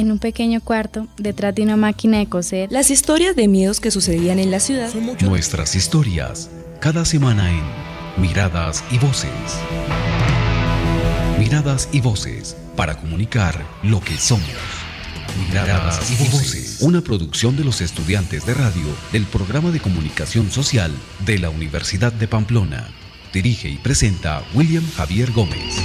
en un pequeño cuarto, detrás de una máquina de coser, las historias de miedos que sucedían en la ciudad. Nuestras historias, cada semana en Miradas y Voces. Miradas y Voces, para comunicar lo que somos. Miradas y Voces, una producción de los estudiantes de radio del programa de comunicación social de la Universidad de Pamplona. Dirige y presenta William Javier Gómez.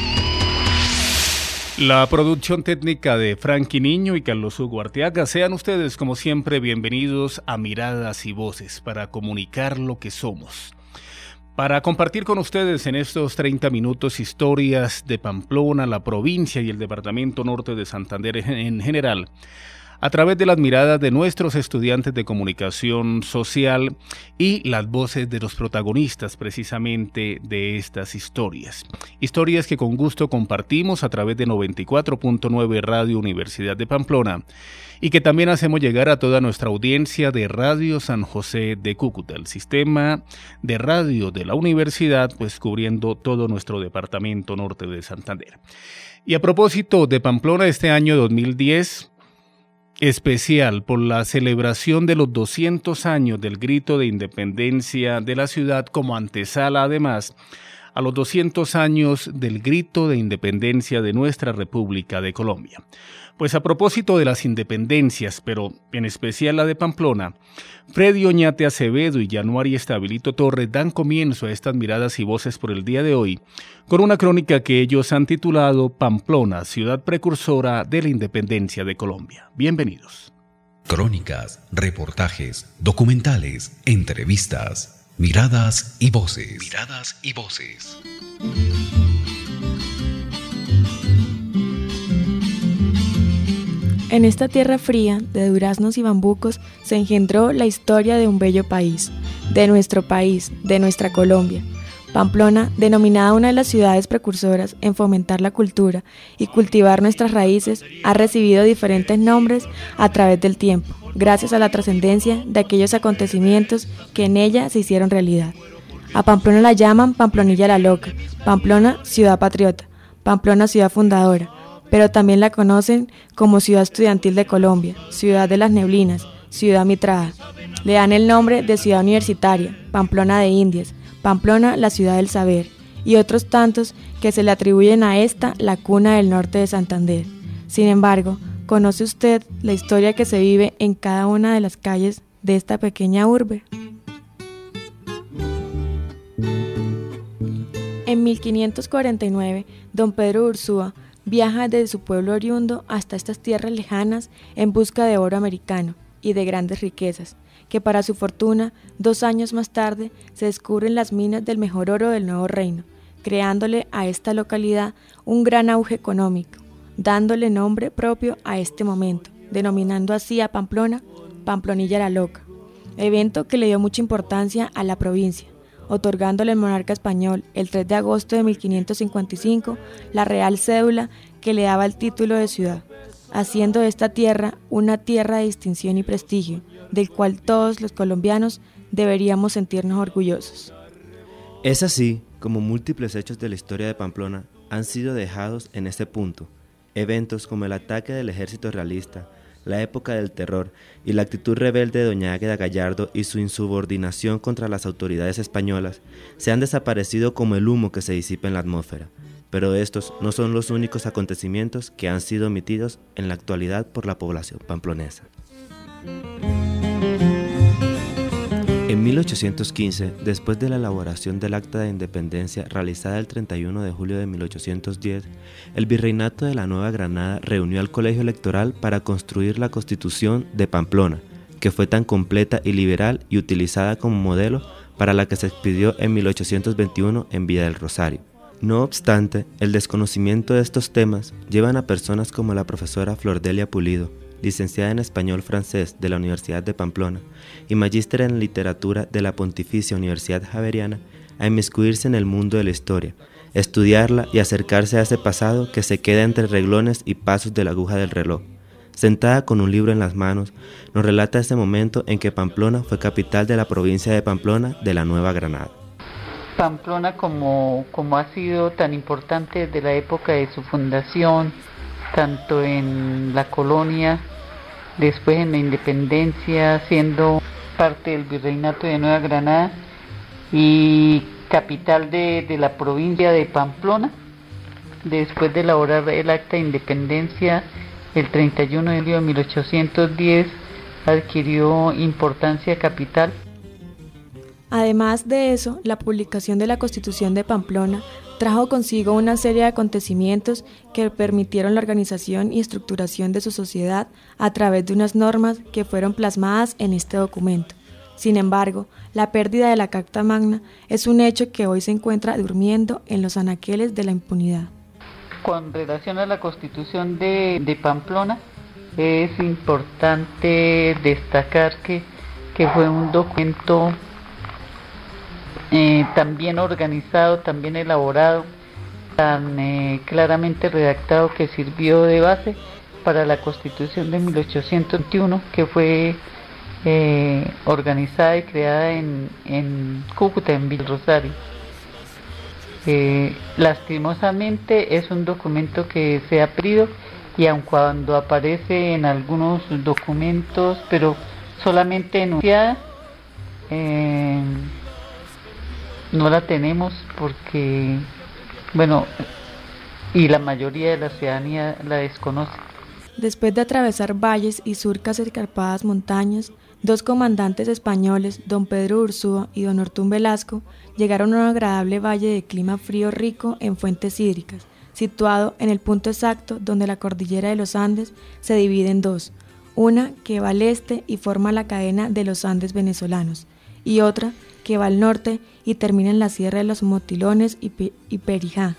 La producción técnica de Frankie Niño y Carlos Hugo Arteaga. Sean ustedes, como siempre, bienvenidos a Miradas y Voces para comunicar lo que somos. Para compartir con ustedes en estos 30 minutos historias de Pamplona, la provincia y el departamento norte de Santander en general a través de las miradas de nuestros estudiantes de comunicación social y las voces de los protagonistas precisamente de estas historias. Historias que con gusto compartimos a través de 94.9 Radio Universidad de Pamplona y que también hacemos llegar a toda nuestra audiencia de Radio San José de Cúcuta, el sistema de radio de la universidad, pues cubriendo todo nuestro departamento norte de Santander. Y a propósito de Pamplona, este año 2010, especial por la celebración de los 200 años del grito de independencia de la ciudad como antesala además a los 200 años del grito de independencia de nuestra República de Colombia. Pues a propósito de las independencias, pero en especial la de Pamplona, Freddy Oñate Acevedo y Januari Estabilito Torres dan comienzo a estas miradas y voces por el día de hoy, con una crónica que ellos han titulado Pamplona, ciudad precursora de la independencia de Colombia. Bienvenidos. Crónicas, reportajes, documentales, entrevistas, miradas y voces. Miradas y voces. En esta tierra fría de duraznos y bambucos se engendró la historia de un bello país, de nuestro país, de nuestra Colombia. Pamplona, denominada una de las ciudades precursoras en fomentar la cultura y cultivar nuestras raíces, ha recibido diferentes nombres a través del tiempo, gracias a la trascendencia de aquellos acontecimientos que en ella se hicieron realidad. A Pamplona la llaman Pamplonilla la Loca, Pamplona Ciudad Patriota, Pamplona Ciudad Fundadora, pero también la conocen como Ciudad Estudiantil de Colombia, Ciudad de las Neblinas, Ciudad Mitrada. Le dan el nombre de Ciudad Universitaria, Pamplona de Indias, Pamplona la Ciudad del Saber, y otros tantos que se le atribuyen a esta la cuna del norte de Santander. Sin embargo, ¿conoce usted la historia que se vive en cada una de las calles de esta pequeña urbe? En 1549, don Pedro Ursúa viaja desde su pueblo oriundo hasta estas tierras lejanas en busca de oro americano y de grandes riquezas, que para su fortuna, dos años más tarde, se descubren las minas del mejor oro del nuevo reino, creándole a esta localidad un gran auge económico, dándole nombre propio a este momento, denominando así a Pamplona Pamplonilla la Loca, evento que le dio mucha importancia a la provincia, otorgándole al monarca español el 3 de agosto de 1555 la real cédula que le daba el título de ciudad, haciendo de esta tierra una tierra de distinción y prestigio, del cual todos los colombianos deberíamos sentirnos orgullosos. Es así como múltiples hechos de la historia de Pamplona han sido dejados en este punto. Eventos como el ataque del ejército realista, la época del terror y la actitud rebelde de doña Águeda Gallardo y su insubordinación contra las autoridades españolas se han desaparecido como el humo que se disipa en la atmósfera. Pero estos no son los únicos acontecimientos que han sido omitidos en la actualidad por la población pamplonesa. En 1815, después de la elaboración del Acta de Independencia realizada el 31 de julio de 1810, el Virreinato de la Nueva Granada reunió al Colegio Electoral para construir la Constitución de Pamplona, que fue tan completa y liberal y utilizada como modelo para la que se expidió en 1821 en Villa del Rosario. No obstante, el desconocimiento de estos temas llevan a personas como la profesora Flordelia Pulido, licenciada en español francés de la Universidad de Pamplona y magíster en literatura de la Pontificia Universidad Javeriana, a inmiscuirse en el mundo de la historia, estudiarla y acercarse a ese pasado que se queda entre reglones y pasos de la aguja del reloj. Sentada con un libro en las manos, nos relata ese momento en que Pamplona fue capital de la provincia de Pamplona de la Nueva Granada. Pamplona como, como ha sido tan importante desde la época de su fundación, tanto en la colonia, después en la independencia, siendo parte del virreinato de Nueva Granada y capital de, de la provincia de Pamplona. Después de elaborar el acta de independencia, el 31 de julio de 1810 adquirió importancia capital. Además de eso, la publicación de la Constitución de Pamplona trajo consigo una serie de acontecimientos que permitieron la organización y estructuración de su sociedad a través de unas normas que fueron plasmadas en este documento. Sin embargo, la pérdida de la Carta Magna es un hecho que hoy se encuentra durmiendo en los anaqueles de la impunidad. Con relación a la constitución de, Pamplona, es importante destacar que, que fue un documento eh, también organizado, también elaborado, tan eh, claramente redactado que sirvió de base para la constitución de 1821 que fue eh, organizada y creada en, en Cúcuta, en Villa Rosario. lastimosamente es un documento que se ha perdido y aun cuando aparece en algunos documentos, pero solamente enunciada, eh, no la tenemos porque, bueno, y la mayoría de la ciudadanía la desconoce. Después de atravesar valles y surcas escarpadas montañas, dos comandantes españoles, don Pedro Ursúa y don Ortún Velasco, llegaron a un agradable valle de clima frío rico en fuentes hídricas, situado en el punto exacto donde la cordillera de los Andes se divide en dos, una que va al este y forma la cadena de los Andes venezolanos, y otra que va al norte y termina en la Sierra de los Motilones y, Perijá.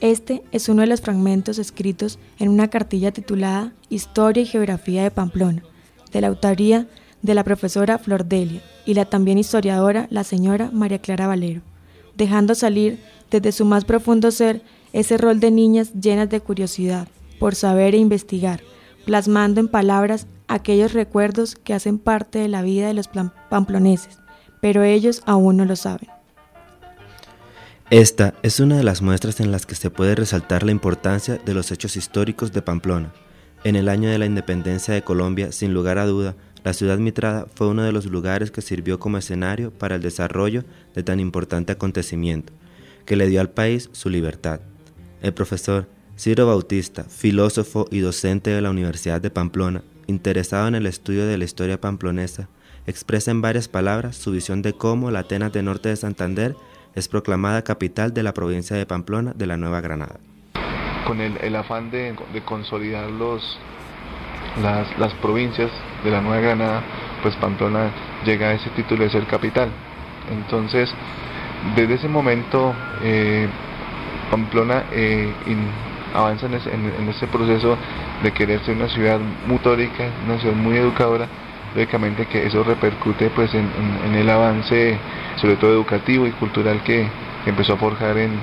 Este es uno de los fragmentos escritos en una cartilla titulada Historia y Geografía de Pamplona, de la autoría de la profesora Flor Delia y la también historiadora la señora María Clara Valero, dejando salir desde su más profundo ser ese rol de niñas llenas de curiosidad, por saber e investigar, plasmando en palabras aquellos recuerdos que hacen parte de la vida de los pamploneses, pero ellos aún no lo saben. Esta es una de las muestras en las que se puede resaltar la importancia de los hechos históricos de Pamplona. En el año de la independencia de Colombia, sin lugar a duda, la ciudad mitrada fue uno de los lugares que sirvió como escenario para el desarrollo de tan importante acontecimiento, que le dio al país su libertad. El profesor Ciro Bautista, filósofo y docente de la Universidad de Pamplona, interesado en el estudio de la historia pamplonesa, expresa en varias palabras su visión de cómo la Atenas de Norte de Santander es proclamada capital de la provincia de Pamplona de la Nueva Granada. Con el, afán de, consolidar los, las, provincias de la Nueva Granada, pues Pamplona llega a ese título de ser capital. Entonces, desde ese momento, eh, Pamplona eh, avanza en ese, en proceso de querer ser una ciudad muy tórica, una ciudad muy educadora, lógicamente que eso repercute pues en, el avance sobre todo educativo y cultural que, empezó a forjar en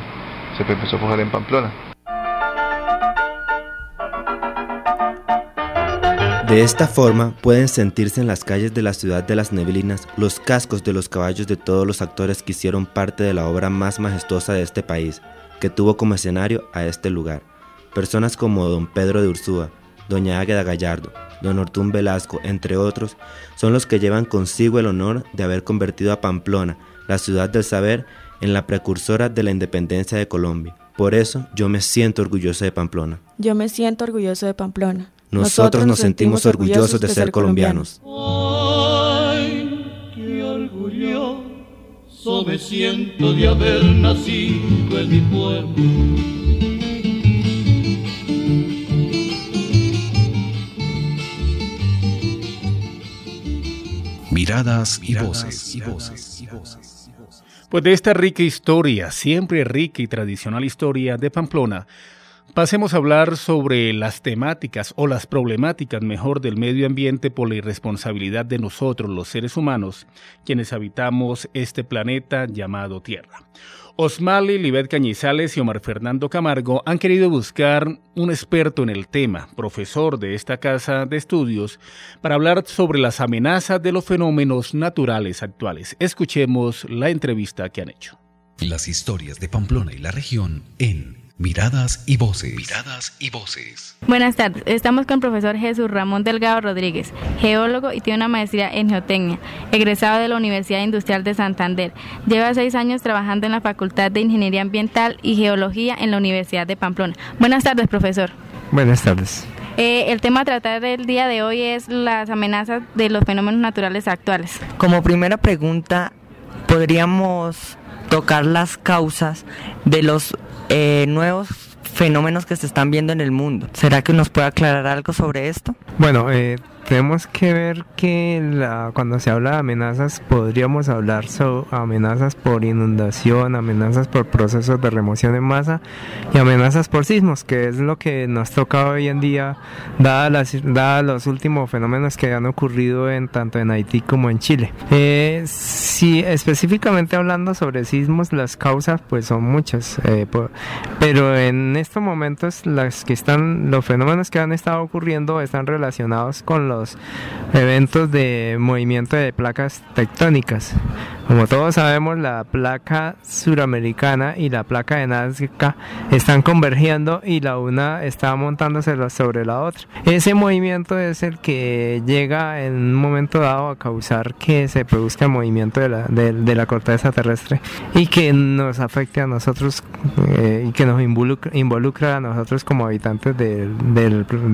se empezó a forjar en Pamplona. De esta forma pueden sentirse en las calles de la ciudad de las neblinas los cascos de los caballos de todos los actores que hicieron parte de la obra más majestuosa de este país, que tuvo como escenario a este lugar. Personas como don Pedro de Ursúa, doña Águeda Gallardo, don Ortún Velasco, entre otros, son los que llevan consigo el honor de haber convertido a Pamplona, la ciudad del saber, en la precursora de la independencia de Colombia. Por eso yo me siento orgulloso de Pamplona. Yo me siento orgulloso de Pamplona. Nosotros, nos, sentimos, orgullosos de, ser colombianos. Ay, qué orgulloso me siento de haber nacido en mi pueblo Miradas y voces. Pues de esta rica historia, siempre rica y tradicional historia de Pamplona, pasemos a hablar sobre las temáticas o las problemáticas mejor del medio ambiente por la irresponsabilidad de nosotros, los seres humanos, quienes habitamos este planeta llamado Tierra. Osmali, Libet Cañizales y Omar Fernando Camargo han querido buscar un experto en el tema, profesor de esta casa de estudios, para hablar sobre las amenazas de los fenómenos naturales actuales. Escuchemos la entrevista que han hecho. Las historias de Pamplona y la región en Miradas y voces. Miradas y voces. Buenas tardes. Estamos con el profesor Jesús Ramón Delgado Rodríguez, geólogo y tiene una maestría en geotecnia, egresado de la Universidad Industrial de Santander. Lleva seis años trabajando en la Facultad de Ingeniería Ambiental y Geología en la Universidad de Pamplona. Buenas tardes, profesor. Buenas tardes. Eh, el tema a tratar del día de hoy es las amenazas de los fenómenos naturales actuales. Como primera pregunta, podríamos tocar las causas de los eh, nuevos fenómenos que se están viendo en el mundo. ¿Será que nos puede aclarar algo sobre esto? Bueno, eh, tenemos que ver que la, cuando se habla de amenazas podríamos hablar sobre amenazas por inundación, amenazas por procesos de remoción en masa y amenazas por sismos, que es lo que nos toca hoy en día, dadas los últimos fenómenos que han ocurrido en tanto en Haití como en Chile. Eh, si específicamente hablando sobre sismos, las causas pues son muchas, eh, pero en estos momentos las que están, los fenómenos que han estado ocurriendo están relacionados con los eventos de movimiento de placas tectónicas. Como todos sabemos, la placa suramericana y la placa de Nazca están convergiendo y la una está montándose sobre la otra. Ese movimiento es el que llega en un momento dado a causar que se produzca el movimiento de la, de, la corteza terrestre y que nos afecte a nosotros eh, y que nos involucra, involucra, a nosotros como habitantes del,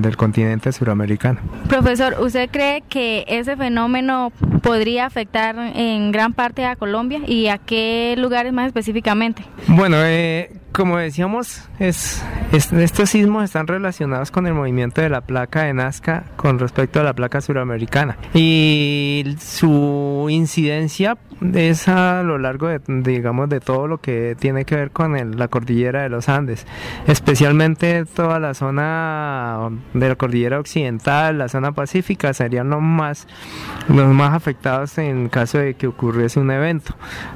del continente suramericano. Profesor, ¿usted cree que ese fenómeno podría afectar en gran parte a Colombia y a qué lugares más específicamente? Bueno, eh, como decíamos, es, estos sismos están relacionados con el movimiento de la placa de Nazca con respecto a la placa suramericana y su incidencia es a lo largo de, digamos, de todo lo que tiene que ver con la cordillera de los Andes, especialmente toda la zona de la cordillera occidental, la zona pacífica serían los más, los más afectados en caso de que ocurriese un evento,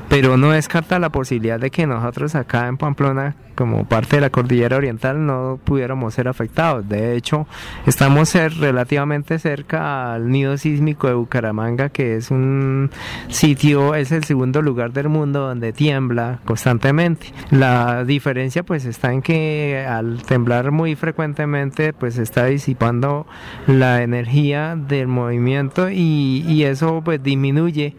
pero no descarta la posibilidad de que nosotros acá en Pamplona como parte de la cordillera oriental no pudiéramos ser afectados. De hecho, estamos relativamente cerca al nido sísmico de Bucaramanga, que es un sitio, es el segundo lugar del mundo donde tiembla constantemente. La diferencia pues está en que al temblar muy frecuentemente pues está disipando la energía del movimiento y, eso pues disminuye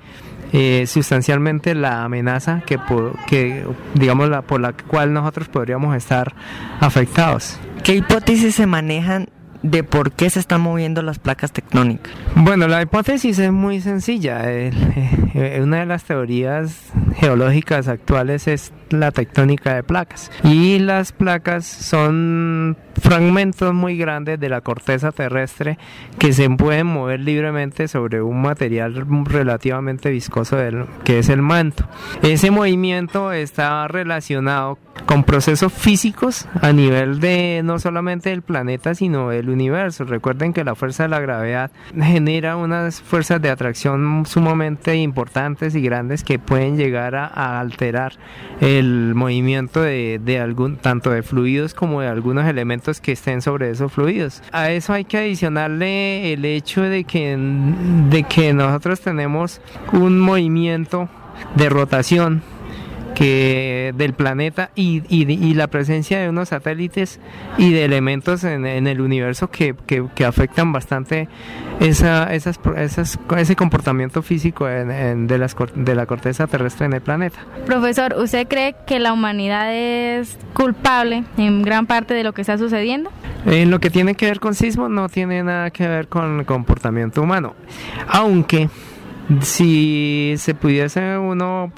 eh, sustancialmente la amenaza que, que digamos la, por la cual nosotros podríamos estar afectados. ¿Qué hipótesis se manejan de por qué se están moviendo las placas tectónicas? Bueno, la hipótesis es muy sencilla. Eh, una de las teorías geológicas actuales es la tectónica de placas. Y las placas son fragmentos muy grandes de la corteza terrestre que se pueden mover libremente sobre un material relativamente viscoso del, que es el manto. Ese movimiento está relacionado con procesos físicos a nivel de no solamente del planeta sino del universo. Recuerden que la fuerza de la gravedad genera unas fuerzas de atracción sumamente importantes y grandes que pueden llegar a, alterar el movimiento de, de, algún tanto de fluidos como de algunos elementos que estén sobre esos fluidos. A eso hay que adicionarle el hecho de que, de que nosotros tenemos un movimiento de rotación que del planeta y, y, la presencia de unos satélites y de elementos en, el universo que, que, afectan bastante esa, esas, esas, ese comportamiento físico de, las, de la corteza terrestre en el planeta. Profesor, ¿usted cree que la humanidad es culpable en gran parte de lo que está sucediendo? En lo que tiene que ver con sismos no tiene nada que ver con el comportamiento humano, aunque si se pudiese uno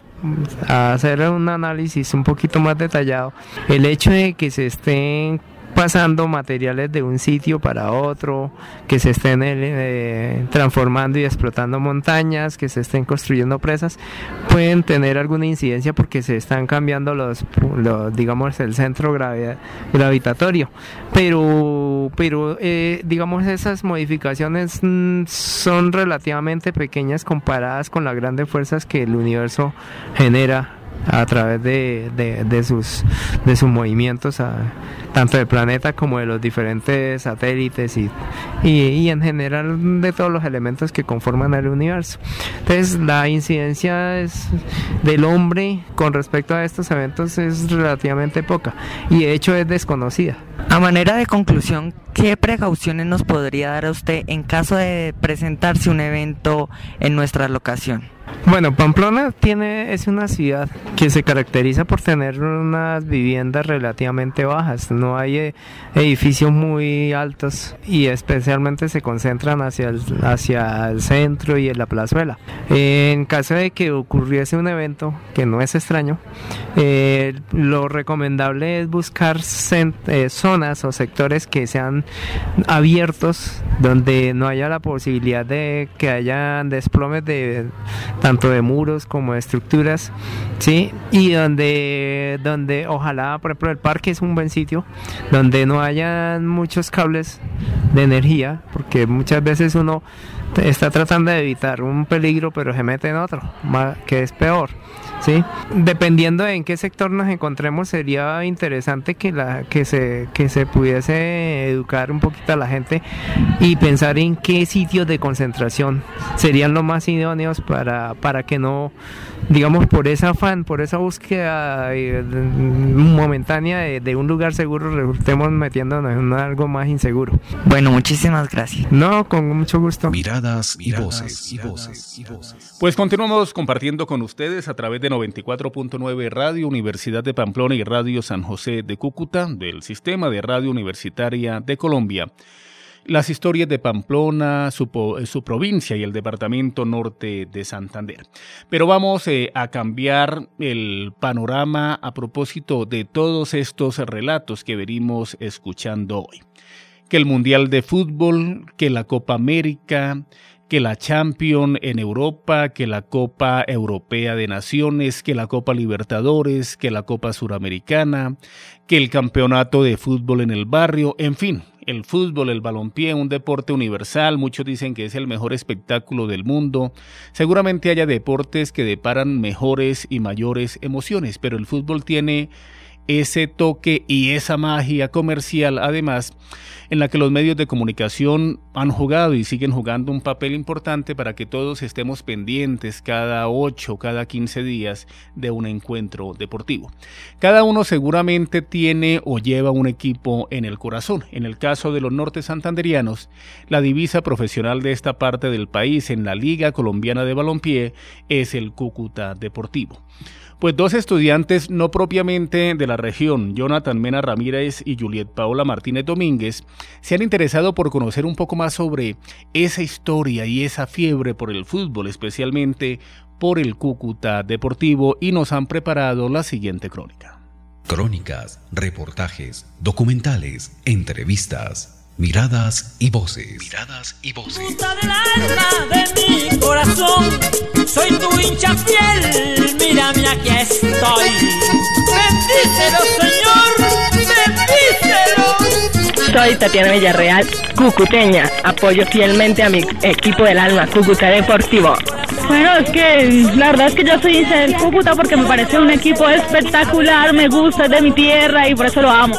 a hacer un análisis un poquito más detallado, el hecho de que se estén pasando materiales de un sitio para otro, que se estén eh, transformando y explotando montañas, que se estén construyendo presas, pueden tener alguna incidencia porque se están cambiando los, digamos, el centro gravitatorio. Pero, pero eh, digamos, esas modificaciones mm, son relativamente pequeñas comparadas con las grandes fuerzas que el universo genera a través de, de, sus, de sus movimientos, tanto del planeta como de los diferentes satélites y, y, en general de todos los elementos que conforman el universo. Entonces la incidencia es del hombre con respecto a estos eventos es relativamente poca y de hecho es desconocida. A manera de conclusión, ¿qué precauciones nos podría dar usted en caso de presentarse un evento en nuestra locación? Bueno, Pamplona tiene, es una ciudad que se caracteriza por tener unas viviendas relativamente bajas. No hay eh, edificios muy altos y especialmente se concentran hacia el, hacia el centro y en la plazuela. En caso de que ocurriese un evento, que no es extraño, eh, lo recomendable es buscar eh, zonas o sectores que sean abiertos, donde no haya la posibilidad de que haya desplomes de tanto de muros como de estructuras, ¿sí? Y donde, donde ojalá, por ejemplo, el parque es un buen sitio, donde no haya muchos cables de energía, porque muchas veces uno está tratando de evitar un peligro, pero se mete en otro, que es peor. ¿Sí? Dependiendo de en qué sector nos encontremos, sería interesante que, la, que, se, que se pudiese educar un poquito a la gente y pensar en qué sitios de concentración serían los más idóneos para, para que no, digamos, por esa afán, por esa búsqueda eh, momentánea de, un lugar seguro, resultemos metiéndonos en algo más inseguro. Bueno, muchísimas gracias. No, con mucho gusto. Miradas y voces. Y voces. Y voces. Pues continuamos compartiendo con ustedes a través de 94.9 Radio Universidad de Pamplona y Radio San José de Cúcuta del Sistema de Radio Universitaria de Colombia. Las historias de Pamplona, su, su provincia y el departamento norte de Santander. Pero vamos eh, a cambiar el panorama a propósito de todos estos relatos que venimos escuchando hoy. Que el Mundial de Fútbol, que la Copa América, que la Champions en Europa, que la Copa Europea de Naciones, que la Copa Libertadores, que la Copa Suramericana, que el Campeonato de Fútbol en el barrio, en fin, el fútbol, el balompié, un deporte universal, muchos dicen que es el mejor espectáculo del mundo. Seguramente haya deportes que deparan mejores y mayores emociones, pero el fútbol tiene ese toque y esa magia comercial, además, en la que los medios de comunicación han jugado y siguen jugando un papel importante para que todos estemos pendientes cada 8, cada 15 días de un encuentro deportivo. Cada uno seguramente tiene o lleva un equipo en el corazón. En el caso de los norte santanderianos, la divisa profesional de esta parte del país en la Liga Colombiana de Balompié es el Cúcuta Deportivo. Pues dos estudiantes no propiamente de la región, Jonathan Mena Ramírez y Juliet Paola Martínez Domínguez, se han interesado por conocer un poco más sobre esa historia y esa fiebre por el fútbol, especialmente por el Cúcuta Deportivo, y nos han preparado la siguiente crónica. Crónicas, reportajes, documentales, entrevistas. Miradas y voces. Miradas y voces. de mi corazón, soy tu hincha fiel. Mírame aquí estoy. Bendícelo, Señor. Bendícelo. Soy Tatiana Villarreal, cucuteña. Apoyo fielmente a mi equipo del alma, Cúcuta Deportivo. Bueno, es que la verdad es que yo soy hincha del Cúcuta porque me parece un equipo espectacular, me gusta, es de mi tierra y por eso lo amo.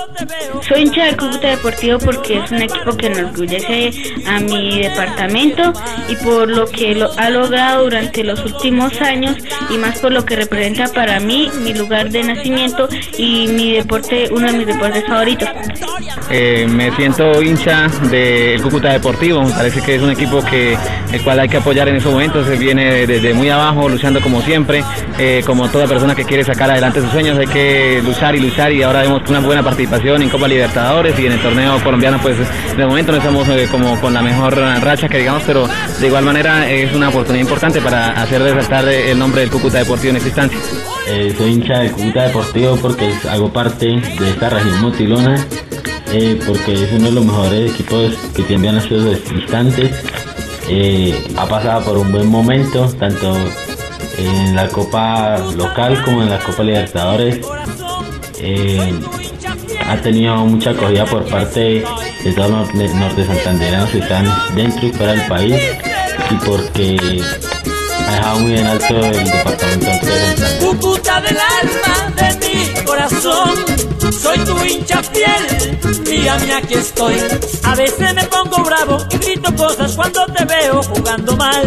Soy hincha del Cúcuta Deportivo porque es un equipo que enorgullece a mi departamento y por lo que lo ha logrado durante los últimos años y más por lo que representa para mí mi lugar de nacimiento y mi deporte, uno de mis deportes favoritos. Eh, me siento hincha del Cúcuta Deportivo, me parece que es un equipo que el cual hay que apoyar en esos momentos, se desde muy abajo, luchando como siempre, eh, como toda persona que quiere sacar adelante sus sueños, hay que luchar y luchar y ahora vemos una buena participación en Copa Libertadores y en el torneo colombiano, pues de momento no estamos eh, como con la mejor racha que digamos, pero de igual manera es una oportunidad importante para hacer resaltar el nombre del Cúcuta Deportivo en esta instancia. Eh, soy hincha del Cúcuta Deportivo porque hago parte de esta región motilona, porque es uno de los mejores equipos que tienen a sus instantes eh, ha pasado por un buen momento, tanto en la Copa local como en la Copa Libertadores. Eh, ha tenido mucha acogida por parte de todos los norte santanderanos que están dentro y fuera del país y porque ha dejado muy en alto el departamento de Cúcuta del alma de mi corazón, soy tu hincha fiel, mira, mira aquí estoy. A veces me pongo bravo y grito cosas cuando te veo jugando mal,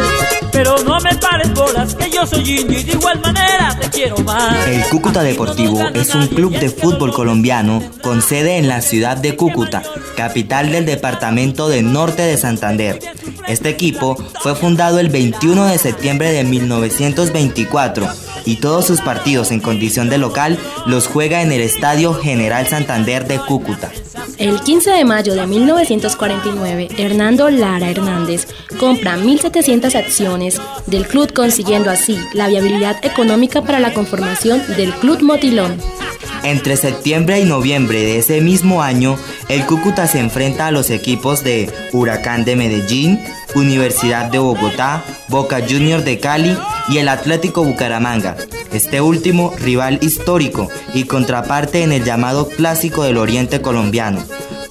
pero no me pares bolas que yo soy indio y de igual manera te quiero más. El Cúcuta Deportivo es un club de fútbol colombiano con sede en la ciudad de Cúcuta, capital del departamento del norte de Santander. Este equipo fue fundado el 21 de septiembre de 1924 y todos sus partidos en condición de local los juega en el Estadio General Santander de Cúcuta. El 15 de mayo de 1949, Hernando Lara Hernández compra 1.700 acciones del club consiguiendo así la viabilidad económica para la conformación del Club Motilón. Entre septiembre y noviembre de ese mismo año, el Cúcuta se enfrenta a los equipos de Huracán de Medellín, Universidad de Bogotá, Boca Junior de Cali y el Atlético Bucaramanga. Este último rival histórico y contraparte en el llamado Clásico del Oriente colombiano.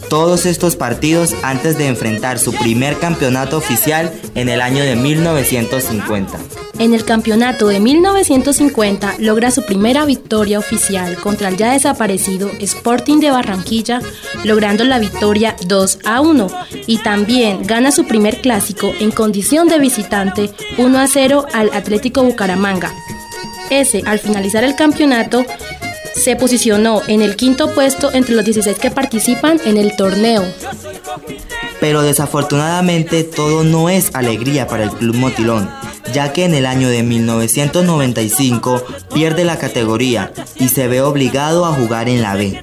Todos estos partidos antes de enfrentar su primer campeonato oficial en el año de 1950. En el campeonato de 1950 logra su primera victoria oficial contra el ya desaparecido Sporting de Barranquilla, logrando la victoria 2 a 1 y también gana su primer clásico en condición de visitante 1 a 0 al Atlético Bucaramanga. Ese, al finalizar el campeonato, se posicionó en el quinto puesto entre los 16 que participan en el torneo. Pero desafortunadamente todo no es alegría para el Club Motilón ya que en el año de 1995 pierde la categoría y se ve obligado a jugar en la B.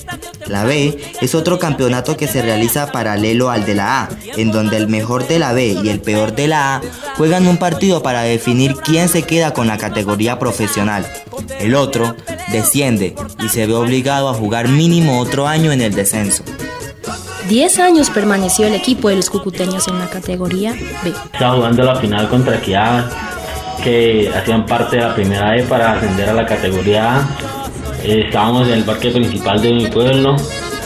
La B es otro campeonato que se realiza paralelo al de la A, en donde el mejor de la B y el peor de la A juegan un partido para definir quién se queda con la categoría profesional. El otro desciende y se ve obligado a jugar mínimo otro año en el descenso. Diez años permaneció el equipo de los cucuteños en la categoría B. Estaba jugando la final contra Equidad, que hacían parte de la primera E para ascender a la categoría A. Eh, estábamos en el parque principal de mi pueblo,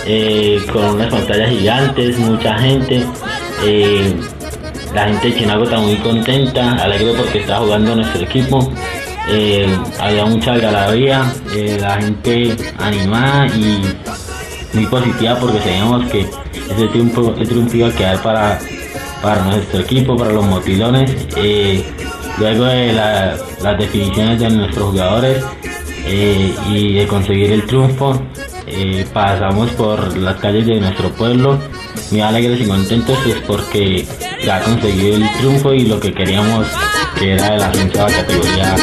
eh, con unas pantallas gigantes, mucha gente. Eh, la gente de Chinago está muy contenta, alegre porque está jugando nuestro equipo. había mucha algarabía, la gente animada y muy positiva porque sabíamos que ese triunfo, ese triunfo iba a quedar para, para nuestro equipo, para los motilones. Luego de las definiciones de nuestros jugadores eh, y de conseguir el triunfo, eh, pasamos por las calles de nuestro pueblo muy alegres y contentos pues porque ya conseguido el triunfo y lo que queríamos que era el ascenso a la categoría.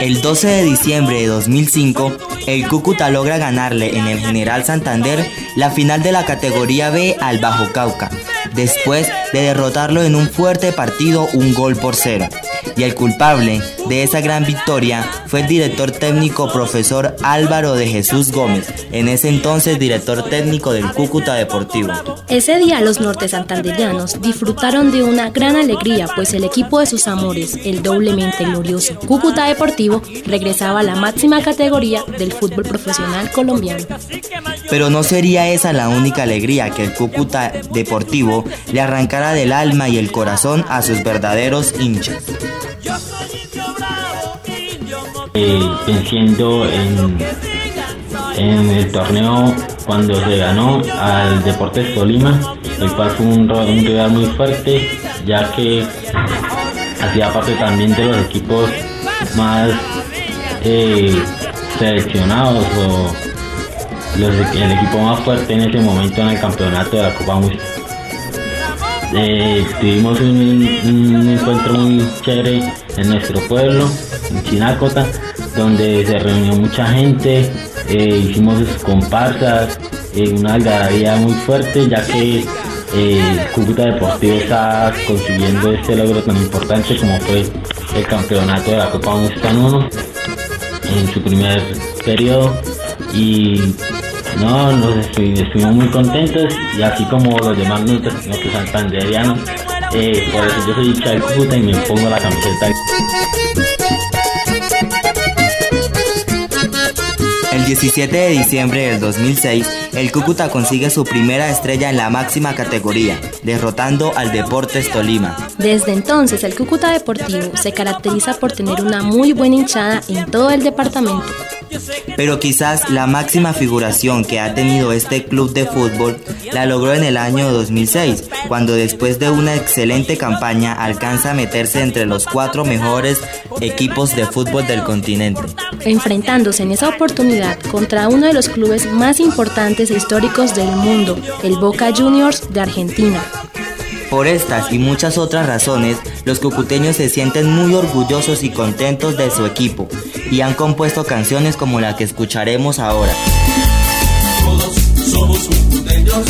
El 12 de diciembre de 2005, el Cúcuta logra ganarle en el General Santander la final de la categoría B al Bajo Cauca, después de derrotarlo en un fuerte partido un gol por cero. Y el culpable de esa gran victoria fue el director técnico profesor Álvaro de Jesús Gómez, en ese entonces director técnico del Cúcuta Deportivo. Ese día los norte santanderianos disfrutaron de una gran alegría, pues el equipo de sus amores, el doblemente glorioso Cúcuta Deportivo, regresaba a la máxima categoría del fútbol profesional colombiano. Pero no sería esa la única alegría que el Cúcuta Deportivo le arrancara del alma y el corazón a sus verdaderos hinchas. Eh, venciendo en, en el torneo cuando se ganó al Deportes Tolima, el cual fue un, un rival muy fuerte, ya que hacía parte también de los equipos más eh, seleccionados o el equipo más fuerte en ese momento en el campeonato de la Copa Muestra. Eh, tuvimos un, encuentro muy chévere en nuestro pueblo, en Chinacota, donde se reunió mucha gente, eh, hicimos comparsas, eh, una algarabía muy fuerte, ya que el Cúcuta Deportivo está consiguiendo este logro tan importante como fue el campeonato de la Copa Muestra 1 en su primer periodo. Y no, nos estuvimos muy contentos y así como los demás nosotros que santanderianos, eh, por eso yo soy hincha de Cúcuta y me pongo la camiseta. 17 de diciembre del 2006, el Cúcuta consigue su primera estrella en la máxima categoría, derrotando al Deportes Tolima. Desde entonces, el Cúcuta Deportivo se caracteriza por tener una muy buena hinchada en todo el departamento. Pero quizás la máxima figuración que ha tenido este club de fútbol la logró en el año 2006, cuando después de una excelente campaña alcanza a meterse entre los cuatro mejores equipos de fútbol del continente. Enfrentándose en esa oportunidad contra uno de los clubes más importantes e históricos del mundo, el Boca Juniors de Argentina. Por estas y muchas otras razones, los cucuteños se sienten muy orgullosos y contentos de su equipo y han compuesto canciones como la que escucharemos ahora. Todos somos cucuteños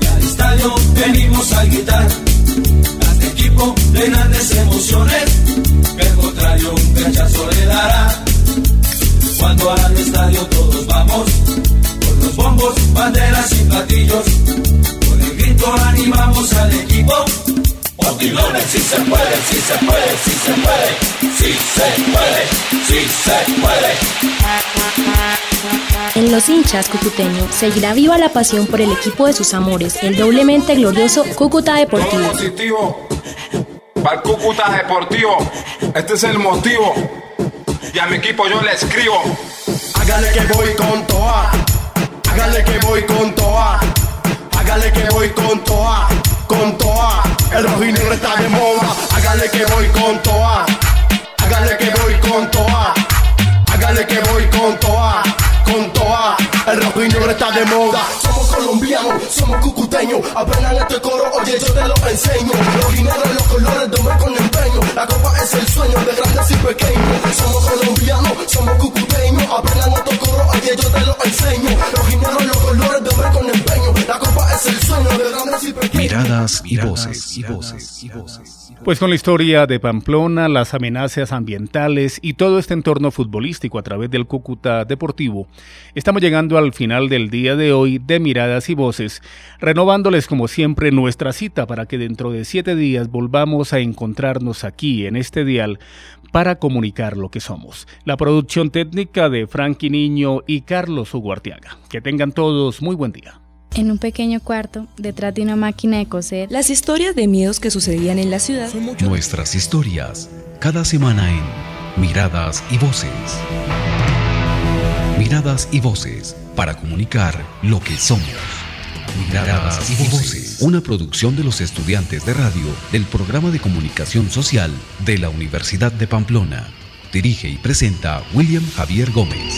y al estadio venimos a gritar. Este equipo de grandes emociones, el contrario un rechazo le dará. Cuando al estadio todos vamos, con los bombos, banderas y platillos animamos al equipo. Si se puede, si se puede, si se puede, si se puede, si se puede. En los hinchas cucuteños seguirá viva la pasión por el equipo de sus amores, el doblemente glorioso Cúcuta Deportivo. positivo para el Cúcuta Deportivo. Este es el motivo. Y a mi equipo yo le escribo. Hágale que voy con toa. Hágale que voy con toa. Hágale que voy con toa, con toa. El rojinegro está de moda. Hágale que voy con toa. Hágale que voy con toa. Hágale que voy con toa, con toa. El rojinegro está de moda. Somos colombianos, somos cucuteños. Aprendan este coro, oye, yo te lo enseño. Rojinegro los colores hombre con empeño. La copa es el sueño de grandes y pequeños. Somos colombianos, somos cucuteños. Aprendan este coro, oye, yo te lo enseño. Rojinegro los colores hombre con empeño. La copa es el sueño de y. Miradas y voces. Y voces. Y voces. Pues con la historia de Pamplona, las amenazas ambientales y todo este entorno futbolístico a través del Cúcuta Deportivo, estamos llegando al final del día de hoy de Miradas y Voces, renovándoles como siempre nuestra cita para que dentro de siete días volvamos a encontrarnos aquí en este dial para comunicar lo que somos. La producción técnica de Frankie Niño y Carlos Uguartiaga. Que tengan todos muy buen día. En un pequeño cuarto, detrás de una máquina de coser, Las historias de miedos que sucedían en la ciudad Nuestras historias, cada semana en Miradas y Voces. Miradas y Voces, para comunicar lo que somos. Miradas y Voces, una producción de los estudiantes de radio del programa de comunicación social de la Universidad de Pamplona. Dirige y presenta William Javier Gómez.